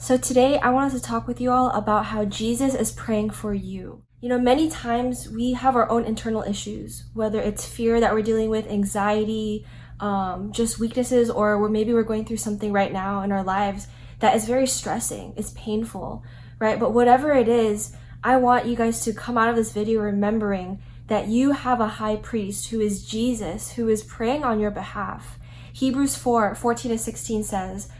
So today I wanted to talk with you all about how Jesus is praying for you. You know, many times we have our own internal issues, whether it's fear that we're dealing with, anxiety, um, just weaknesses, or we're, maybe we're going through something right now in our lives that is very stressing, it's painful, right? But whatever it is, I want you guys to come out of this video remembering that you have a high priest who is Jesus, who is praying on your behalf. Hebrews 4 14 to 16 says,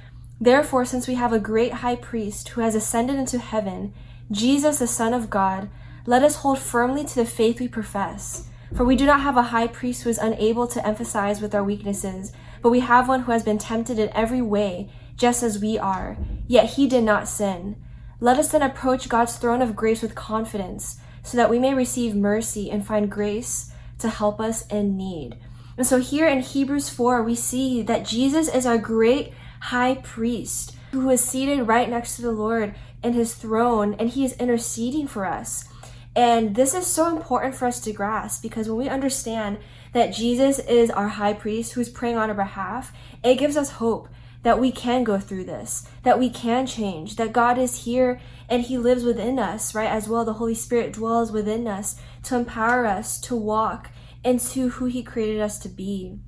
Therefore, since we have a great high priest who has ascended into heaven, Jesus, the Son of God, let us hold firmly to the faith we profess. For we do not have a high priest who is unable to emphasize with our weaknesses, but we have one who has been tempted in every way, just as we are, yet he did not sin. Let us then approach God's throne of grace with confidence, so that we may receive mercy and find grace to help us in need. And so here in Hebrews 4, we see that Jesus is our great high priest who is seated right next to the Lord in his throne and he is interceding for us. And this is so important for us to grasp because when we understand that Jesus is our high priest who's praying on our behalf, it gives us hope that we can go through this, that we can change, that God is here and He lives within us, right? As well, the Holy Spirit dwells within us to empower us to walk into who He created us to be.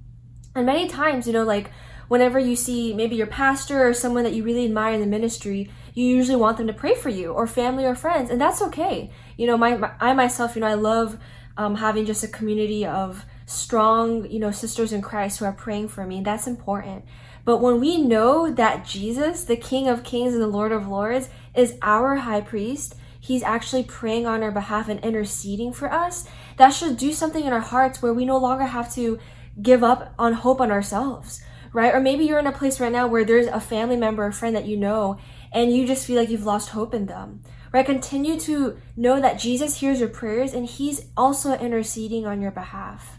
And many times, you know, like whenever you see maybe your pastor or someone that you really admire in the ministry, you usually want them to pray for you or family or friends, and that's okay. You know, my, my I myself, you know, I love um, having just a community of strong, you know, sisters in Christ who are praying for me. That's important. But when we know that Jesus, the King of Kings and the Lord of Lords, is our high priest, he's actually praying on our behalf and interceding for us, that should do something in our hearts where we no longer have to give up on hope on ourselves right? Or maybe you're in a place right now where there's a family member, a friend that you know, and you just feel like you've lost hope in them, right? Continue to know that Jesus hears your prayers and he's also interceding on your behalf,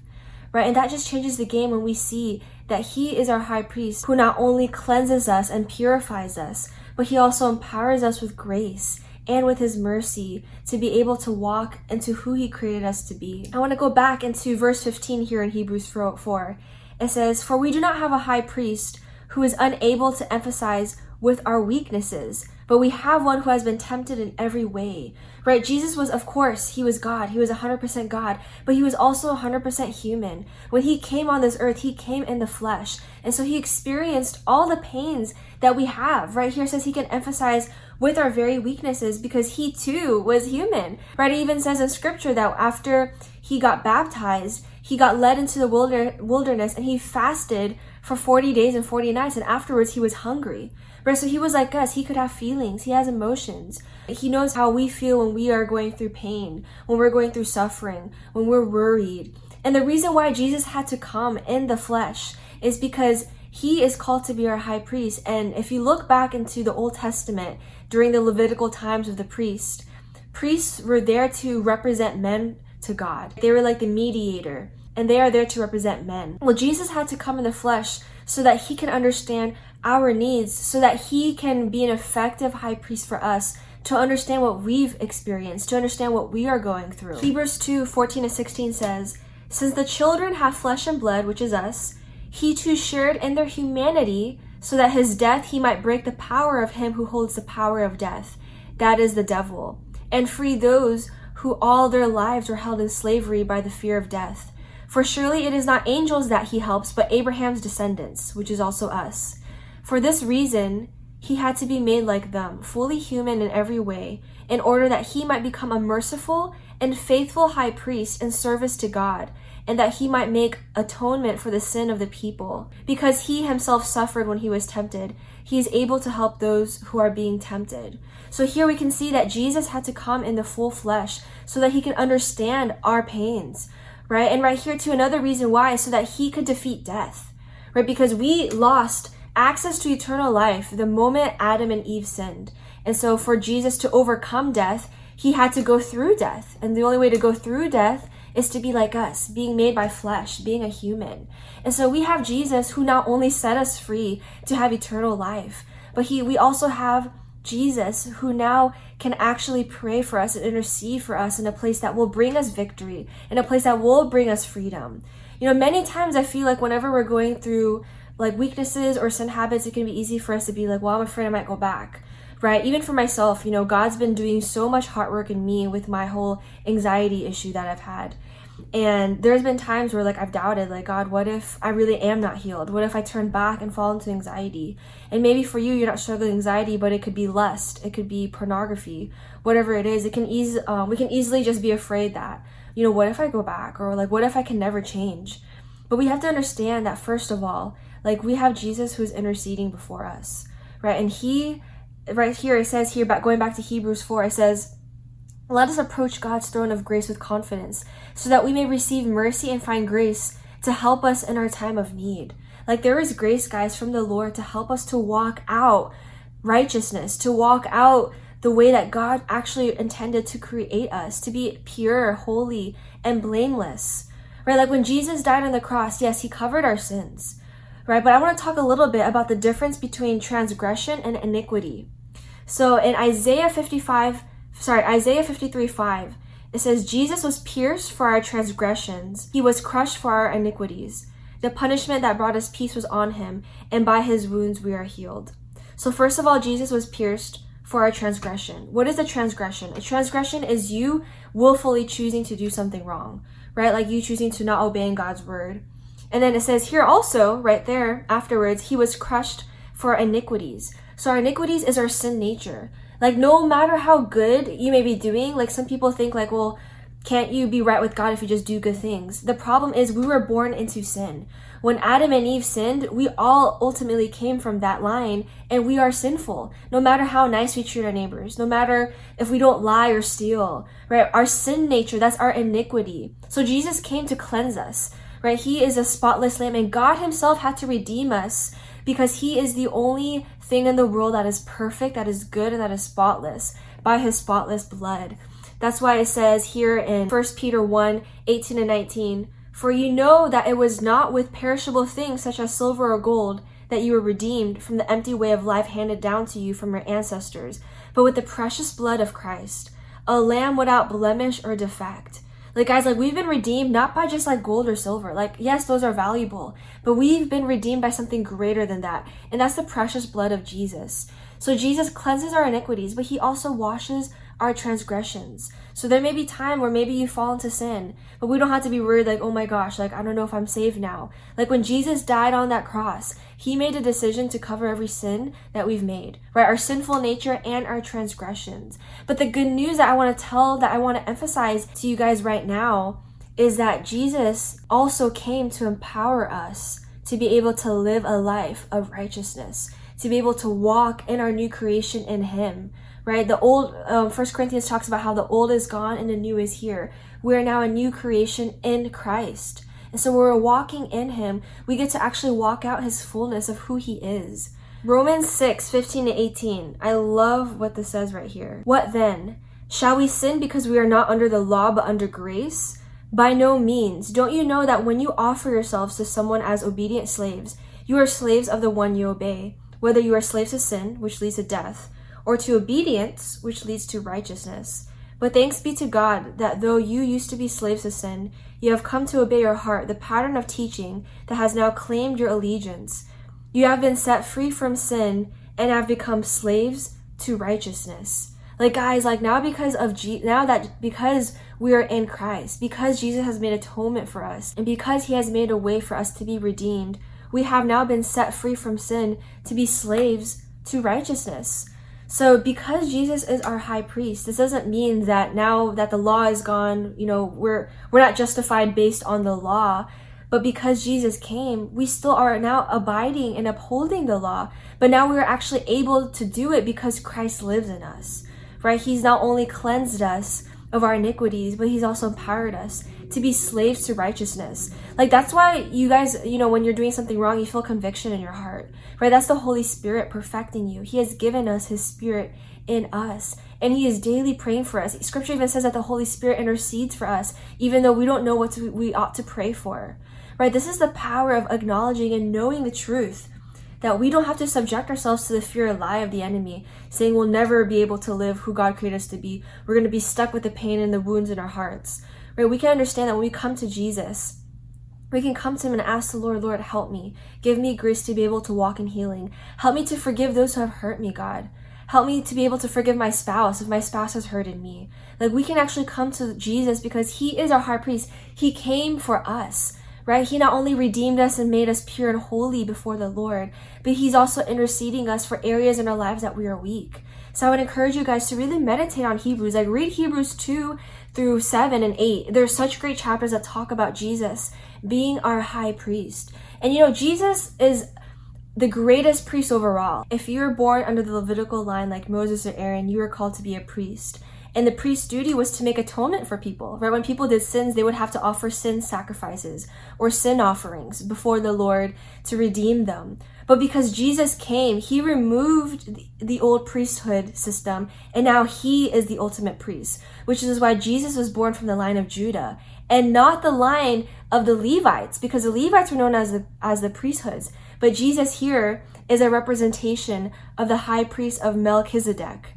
right? And that just changes the game when we see that he is our high priest who not only cleanses us and purifies us, but he also empowers us with grace and with his mercy to be able to walk into who he created us to be. I want to go back into verse 15 here in Hebrews 4. It says, For we do not have a high priest who is unable to emphasize with our weaknesses, but we have one who has been tempted in every way. Right? Jesus was, of course, he was God. He was 100% God, but he was also 100% human. When he came on this earth, he came in the flesh. And so he experienced all the pains that we have. Right here says he can emphasize with our very weaknesses because he too was human. Right? It even says in scripture that after he got baptized, he got led into the wilderness and he fasted for 40 days and 40 nights and afterwards he was hungry. Right so he was like us. He could have feelings. He has emotions. He knows how we feel when we are going through pain when we're going through suffering when we're worried. And the reason why jesus had to come in the flesh is because he is called to be our high priest. And if you look back into the old testament during the levitical times of the priest priests were there to represent men to God. They were like the mediator, and they are there to represent men. Well, Jesus had to come in the flesh so that he can understand our needs, so that he can be an effective high priest for us to understand what we've experienced, to understand what we are going through. Hebrews 2 14 to 16 says, Since the children have flesh and blood, which is us, he too shared in their humanity, so that his death he might break the power of him who holds the power of death, that is the devil, and free those who all their lives were held in slavery by the fear of death. For surely it is not angels that he helps, but Abraham's descendants, which is also us. For this reason, he had to be made like them, fully human in every way, in order that he might become a merciful and faithful high priest in service to God, and that he might make atonement for the sin of the people. Because he himself suffered when he was tempted, he is able to help those who are being tempted. So here we can see that Jesus had to come in the full flesh so that he could understand our pains, right? And right here, too, another reason why, so that he could defeat death, right? Because we lost access to eternal life the moment Adam and Eve sinned. And so for Jesus to overcome death, he had to go through death. And the only way to go through death is to be like us, being made by flesh, being a human. And so we have Jesus who not only set us free to have eternal life, but he we also have Jesus who now can actually pray for us and intercede for us in a place that will bring us victory, in a place that will bring us freedom. You know, many times I feel like whenever we're going through like weaknesses or sin habits, it can be easy for us to be like, well, I'm afraid I might go back right? Even for myself, you know, God's been doing so much heart work in me with my whole anxiety issue that I've had. And there's been times where like I've doubted, like, God, what if I really am not healed? What if I turn back and fall into anxiety? And maybe for you, you're not struggling with anxiety, but it could be lust, it could be pornography, whatever it is. It can ease, um, we can easily just be afraid that, you know, what if I go back? Or like, what if I can never change? But we have to understand that first of all, like we have Jesus who's interceding before us, right? And he right here it says here about going back to Hebrews 4 it says let us approach God's throne of grace with confidence so that we may receive mercy and find grace to help us in our time of need. Like there is grace guys from the Lord to help us to walk out righteousness, to walk out the way that God actually intended to create us, to be pure, holy, and blameless. Right? Like when Jesus died on the cross, yes, he covered our sins right? But I want to talk a little bit about the difference between transgression and iniquity. So in Isaiah 55, sorry, Isaiah 53 5, it says, Jesus was pierced for our transgressions, he was crushed for our iniquities. The punishment that brought us peace was on him, and by his wounds we are healed. So, first of all, Jesus was pierced for our transgression. What is a transgression? A transgression is you willfully choosing to do something wrong, right? Like you choosing to not obeying God's word. And then it says here also, right there afterwards, he was crushed for iniquities. So our iniquities is our sin nature. Like no matter how good you may be doing, like some people think like, well, can't you be right with God if you just do good things? The problem is we were born into sin. When Adam and Eve sinned, we all ultimately came from that line and we are sinful. No matter how nice we treat our neighbors, no matter if we don't lie or steal, right? Our sin nature, that's our iniquity. So Jesus came to cleanse us right? He is a spotless lamb, and God Himself had to redeem us because He is the only thing in the world that is perfect, that is good, and that is spotless by His spotless blood. That's why it says here in 1 Peter 1 18 and 19, For you know that it was not with perishable things such as silver or gold that you were redeemed from the empty way of life handed down to you from your ancestors, but with the precious blood of Christ, a lamb without blemish or defect. Like guys, like we've been redeemed not by just like gold or silver. Like yes, those are valuable, but we've been redeemed by something greater than that. And that's the precious blood of Jesus. So Jesus cleanses our iniquities, but he also washes our transgressions. So there may be time where maybe you fall into sin, but we don't have to be worried like, oh my gosh, like I don't know if I'm saved now. Like when Jesus died on that cross, he made a decision to cover every sin that we've made, right? Our sinful nature and our transgressions. But the good news that I want to tell, that I want to emphasize to you guys right now is that Jesus also came to empower us to be able to live a life of righteousness, to be able to walk in our new creation in Him, right? The old, um, First Corinthians talks about how the old is gone and the new is here. We are now a new creation in Christ. And so we're walking in Him, we get to actually walk out His fullness of who He is. Romans 6, 15 to 18. I love what this says right here. What then? Shall we sin because we are not under the law but under grace? By no means. Don't you know that when you offer yourselves to someone as obedient slaves, you are slaves of the one you obey, whether you are slaves to sin, which leads to death, or to obedience, which leads to righteousness. But thanks be to God that though you used to be slaves to sin, you have come to obey your heart the pattern of teaching that has now claimed your allegiance. You have been set free from sin and have become slaves to righteousness. Like guys, like now because of G- now that because we are in Christ, because Jesus has made atonement for us, and because he has made a way for us to be redeemed, we have now been set free from sin to be slaves to righteousness. So because Jesus is our high priest, this doesn't mean that now that the law is gone, you know, we're we're not justified based on the law, but because Jesus came, we still are now abiding and upholding the law, but now we're actually able to do it because Christ lives in us. Right? He's not only cleansed us of our iniquities, but he's also empowered us to be slaves to righteousness. Like that's why you guys, you know, when you're doing something wrong, you feel conviction in your heart, right? That's the Holy Spirit perfecting you. He has given us his spirit in us. And he is daily praying for us. Scripture even says that the Holy Spirit intercedes for us, even though we don't know what to, we ought to pray for. Right? This is the power of acknowledging and knowing the truth that we don't have to subject ourselves to the fear and lie of the enemy, saying we'll never be able to live who God created us to be. We're going to be stuck with the pain and the wounds in our hearts. Right? We can understand that when we come to Jesus, we can come to him and ask the Lord, Lord, help me. Give me grace to be able to walk in healing. Help me to forgive those who have hurt me, God. Help me to be able to forgive my spouse if my spouse has hurted me. Like we can actually come to Jesus because he is our high priest. He came for us, right? He not only redeemed us and made us pure and holy before the Lord, but he's also interceding us for areas in our lives that we are weak. So I would encourage you guys to really meditate on Hebrews. Like read Hebrews 2 through 7 and 8. There's such great chapters that talk about Jesus being our high priest. And you know, Jesus is the greatest priest overall. If you were born under the Levitical line like Moses or Aaron, you were called to be a priest. And the priest's duty was to make atonement for people, right? When people did sins, they would have to offer sin sacrifices or sin offerings before the Lord to redeem them. But because Jesus came, he removed the old priesthood system, and now he is the ultimate priest, which is why Jesus was born from the line of Judah and not the line of the Levites, because the Levites were known as the, as the priesthoods. But Jesus here is a representation of the high priest of Melchizedek.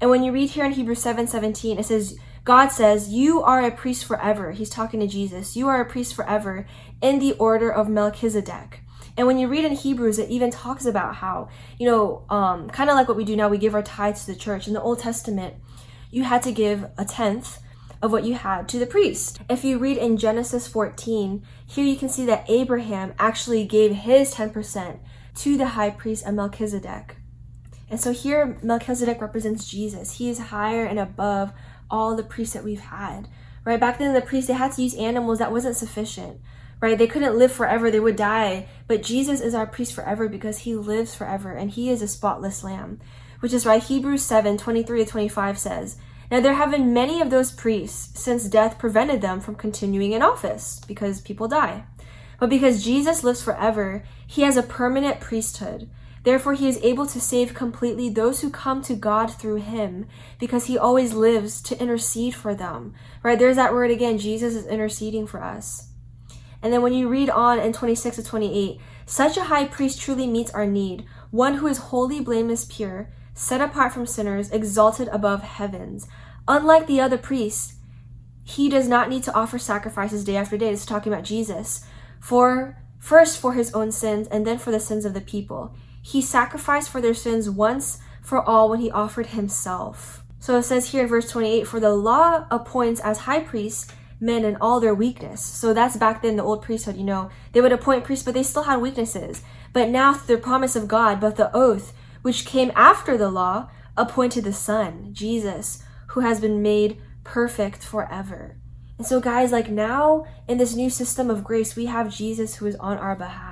And when you read here in Hebrews 7 17, it says, God says, You are a priest forever. He's talking to Jesus. You are a priest forever in the order of Melchizedek. And when you read in Hebrews, it even talks about how, you know, um, kind of like what we do now, we give our tithes to the church. In the Old Testament, you had to give a tenth of what you had to the priest. If you read in Genesis 14, here you can see that Abraham actually gave his 10% to the high priest of Melchizedek. And so here Melchizedek represents Jesus. He is higher and above all the priests that we've had. Right back then the priests they had to use animals that wasn't sufficient. Right? They couldn't live forever, they would die. But Jesus is our priest forever because he lives forever and he is a spotless lamb. Which is why Hebrews 7, 23 to 25 says, now, there have been many of those priests since death prevented them from continuing in office because people die. But because Jesus lives forever, he has a permanent priesthood. Therefore, he is able to save completely those who come to God through him because he always lives to intercede for them. Right? There's that word again. Jesus is interceding for us. And then when you read on in 26 to 28, such a high priest truly meets our need, one who is wholly blameless, pure, set apart from sinners, exalted above heavens. Unlike the other priests, he does not need to offer sacrifices day after day. Is talking about Jesus. For first for his own sins and then for the sins of the people. He sacrificed for their sins once for all when he offered himself. So it says here in verse 28 For the law appoints as high priests men in all their weakness. So that's back then the old priesthood, you know. They would appoint priests, but they still had weaknesses. But now, through the promise of God, but the oath, which came after the law, appointed the Son, Jesus, who has been made perfect forever. And so, guys, like now in this new system of grace, we have Jesus who is on our behalf,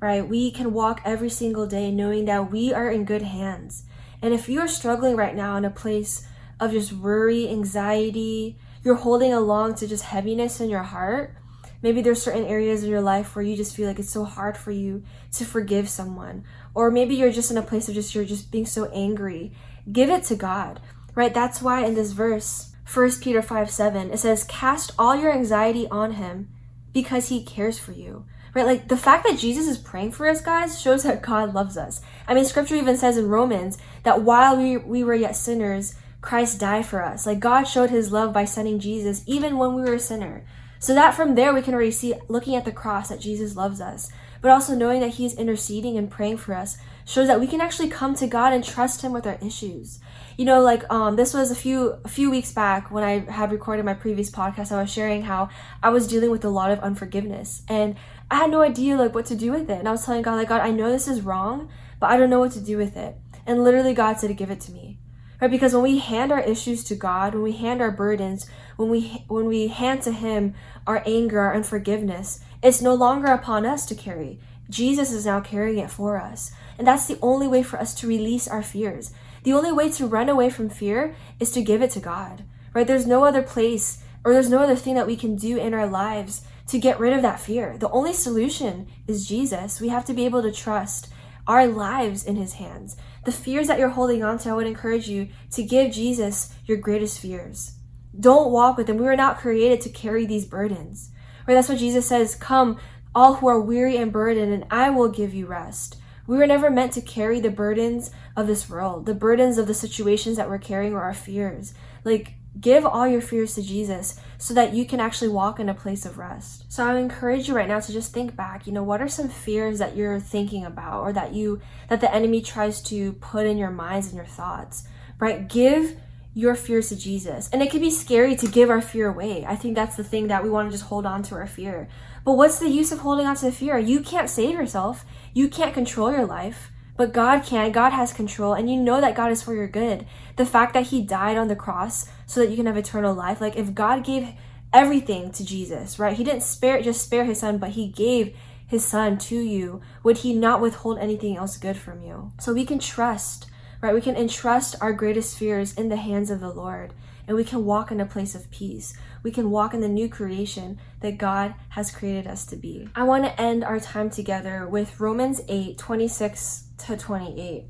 right? We can walk every single day knowing that we are in good hands. And if you are struggling right now in a place of just worry, anxiety, you're holding along to just heaviness in your heart, Maybe there's certain areas in your life where you just feel like it's so hard for you to forgive someone. Or maybe you're just in a place of just you're just being so angry. Give it to God. Right? That's why in this verse, 1 Peter 5 7, it says, Cast all your anxiety on him because he cares for you. Right? Like the fact that Jesus is praying for us, guys, shows that God loves us. I mean, scripture even says in Romans that while we, we were yet sinners, Christ died for us. Like God showed his love by sending Jesus even when we were a sinner. So that from there we can already see, looking at the cross, that Jesus loves us, but also knowing that He is interceding and praying for us shows that we can actually come to God and trust Him with our issues. You know, like um, this was a few a few weeks back when I had recorded my previous podcast. I was sharing how I was dealing with a lot of unforgiveness, and I had no idea like what to do with it. And I was telling God, like God, I know this is wrong, but I don't know what to do with it. And literally, God said give it to me. Right? Because when we hand our issues to god when we hand our burdens when we when we hand to him our anger our unforgiveness it's no longer upon us to carry. Jesus is now carrying it for us. And that's the only way for us to release our fears. The only way to run away from fear is to give it to god. Right? There's no other place or there's no other thing that we can do in our lives to get rid of that fear the only solution is jesus we have to be able to trust our lives in his hands. The fears that you're holding on to, I would encourage you to give Jesus your greatest fears. Don't walk with them. We were not created to carry these burdens. Right? That's what Jesus says, come all who are weary and burdened and I will give you rest. We were never meant to carry the burdens of this world, the burdens of the situations that we're carrying or our fears. Like give all your fears to Jesus so that you can actually walk in a place of rest. So I encourage you right now to just think back, you know, what are some fears that you're thinking about or that you that the enemy tries to put in your minds and your thoughts, right? Give your fears to Jesus. And it can be scary to give our fear away. I think that's the thing that we want to just hold on to our fear. But what's the use of holding on to the fear? You can't save yourself. You can't control your life. But God can. God has control. And you know that God is for your good. The fact that He died on the cross so that you can have eternal life. Like if God gave everything to Jesus, right? He didn't spare just spare his son, but he gave his son to you. Would he not withhold anything else good from you? So we can trust, right? We can entrust our greatest fears in the hands of the Lord and we can walk in a place of peace. We can walk in the new creation that God has created us to be. I want to end our time together with Romans 8 26 to 28.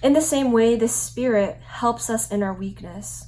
In the same way, the Spirit helps us in our weakness.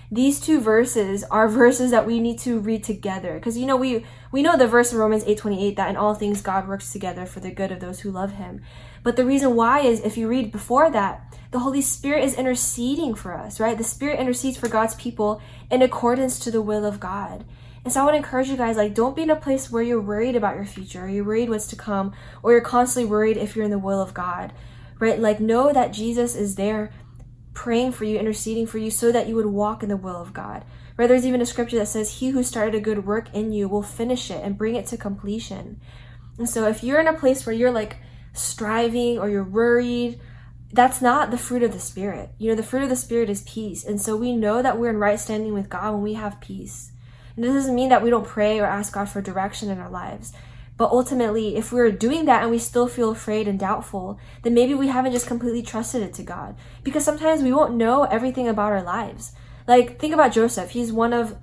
these two verses are verses that we need to read together because you know we we know the verse in Romans 8:28 that in all things God works together for the good of those who love him. But the reason why is if you read before that, the Holy Spirit is interceding for us, right? The Spirit intercedes for God's people in accordance to the will of God. And so I would encourage you guys, like, don't be in a place where you're worried about your future, or you're worried what's to come, or you're constantly worried if you're in the will of God, right? Like, know that Jesus is there praying for you, interceding for you, so that you would walk in the will of God. Right? There's even a scripture that says, He who started a good work in you will finish it and bring it to completion. And so if you're in a place where you're like striving or you're worried, that's not the fruit of the Spirit. You know, the fruit of the Spirit is peace. And so we know that we're in right standing with God when we have peace. And this doesn't mean that we don't pray or ask God for direction in our lives. But ultimately, if we're doing that and we still feel afraid and doubtful, then maybe we haven't just completely trusted it to God. Because sometimes we won't know everything about our lives. Like, think about Joseph. He's one of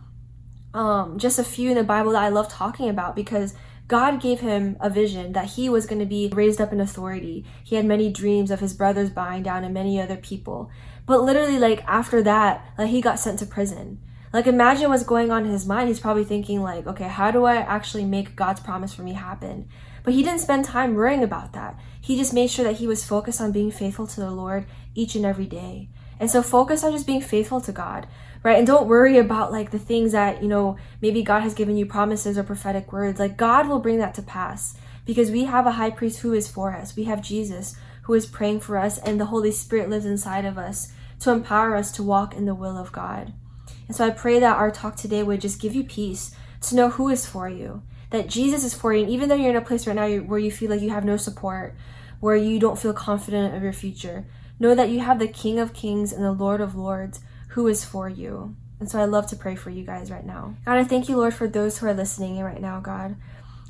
um, just a few in the Bible that I love talking about because God gave him a vision that he was going to be raised up in authority. He had many dreams of his brothers bowing down and many other people. But literally, like, after that, like, he got sent to prison. Like imagine what's going on in his mind. He's probably thinking like, okay, how do I actually make God's promise for me happen? But he didn't spend time worrying about that. He just made sure that he was focused on being faithful to the Lord each and every day. And so focus on just being faithful to God, right? And don't worry about like the things that, you know, maybe God has given you promises or prophetic words. Like God will bring that to pass because we have a high priest who is for us. We have Jesus who is praying for us and the Holy Spirit lives inside of us to empower us to walk in the will of God. And so I pray that our talk today would just give you peace to know who is for you, that Jesus is for you. And even though you're in a place right now where you feel like you have no support, where you don't feel confident of your future, know that you have the King of Kings and the Lord of Lords who is for you. And so I love to pray for you guys right now. God, I thank you, Lord, for those who are listening right now, God.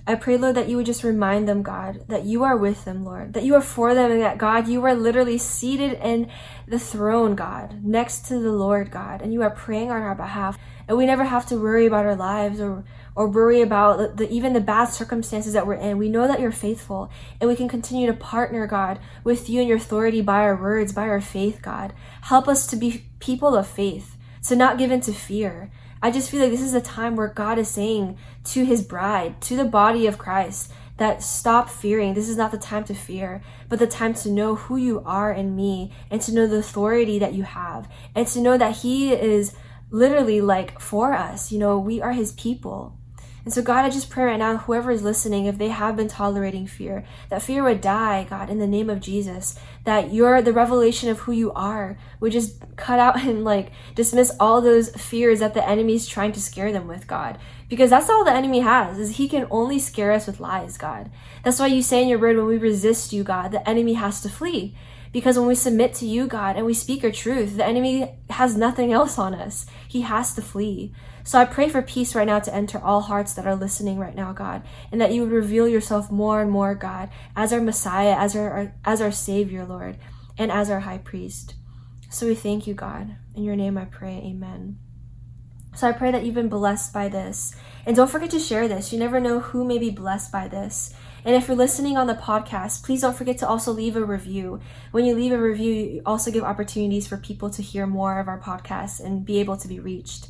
I pray, Lord, that you would just remind them, God, that you are with them, Lord, that you are for them, and that, God, you are literally seated in the throne, God, next to the Lord, God, and you are praying on our behalf. And we never have to worry about our lives or, or worry about the, even the bad circumstances that we're in. We know that you're faithful, and we can continue to partner, God, with you and your authority by our words, by our faith, God. Help us to be people of faith, to not give in to fear, I just feel like this is a time where God is saying to his bride, to the body of Christ, that stop fearing. This is not the time to fear, but the time to know who you are in me and to know the authority that you have and to know that he is literally like for us. You know, we are his people. And so, God, I just pray right now, whoever is listening, if they have been tolerating fear, that fear would die, God, in the name of Jesus. That your the revelation of who you are would just cut out and like dismiss all those fears that the enemy is trying to scare them with, God. Because that's all the enemy has, is he can only scare us with lies, God. That's why you say in your word, when we resist you, God, the enemy has to flee Because when we submit to you, God, and we speak your truth, the enemy has nothing else on us. He has to flee. So I pray for peace right now to enter all hearts that are listening right now, God, and that you would reveal yourself more and more, God, as our Messiah, as our, as our Savior, Lord, and as our High Priest. So we thank you, God. In your name I pray, amen. So I pray that you've been blessed by this. And don't forget to share this. You never know who may be blessed by this. And if you're listening on the podcast, please don't forget to also leave a review. When you leave a review, you also give opportunities for people to hear more of our podcast and be able to be reached.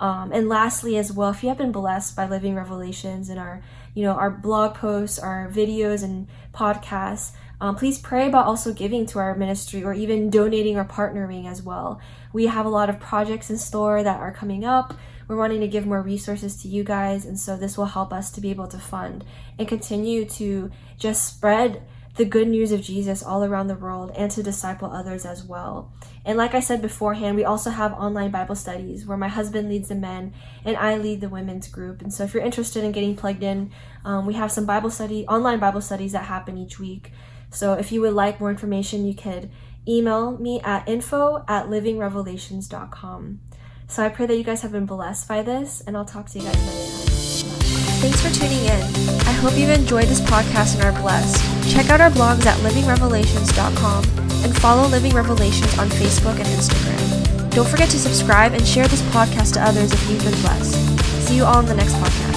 Um, and lastly, as well, if you have been blessed by Living Revelations and our, you know, our blog posts, our videos and podcasts, um, please pray about also giving to our ministry or even donating or partnering as well. We have a lot of projects in store that are coming up. We're wanting to give more resources to you guys, and so this will help us to be able to fund and continue to just spread the good news of Jesus all around the world and to disciple others as well. And like I said beforehand, we also have online Bible studies where my husband leads the men and I lead the women's group. And so if you're interested in getting plugged in, um, we have some Bible study, online Bible studies that happen each week. So if you would like more information, you could email me at info at livingrevelations.com. So I pray that you guys have been blessed by this, and I'll talk to you guys next time. Thanks for tuning in. I hope you've enjoyed this podcast and are blessed. Check out our blogs at livingrevelations.com and follow Living Revelations on Facebook and Instagram. Don't forget to subscribe and share this podcast to others if you've been blessed. See you all in the next podcast.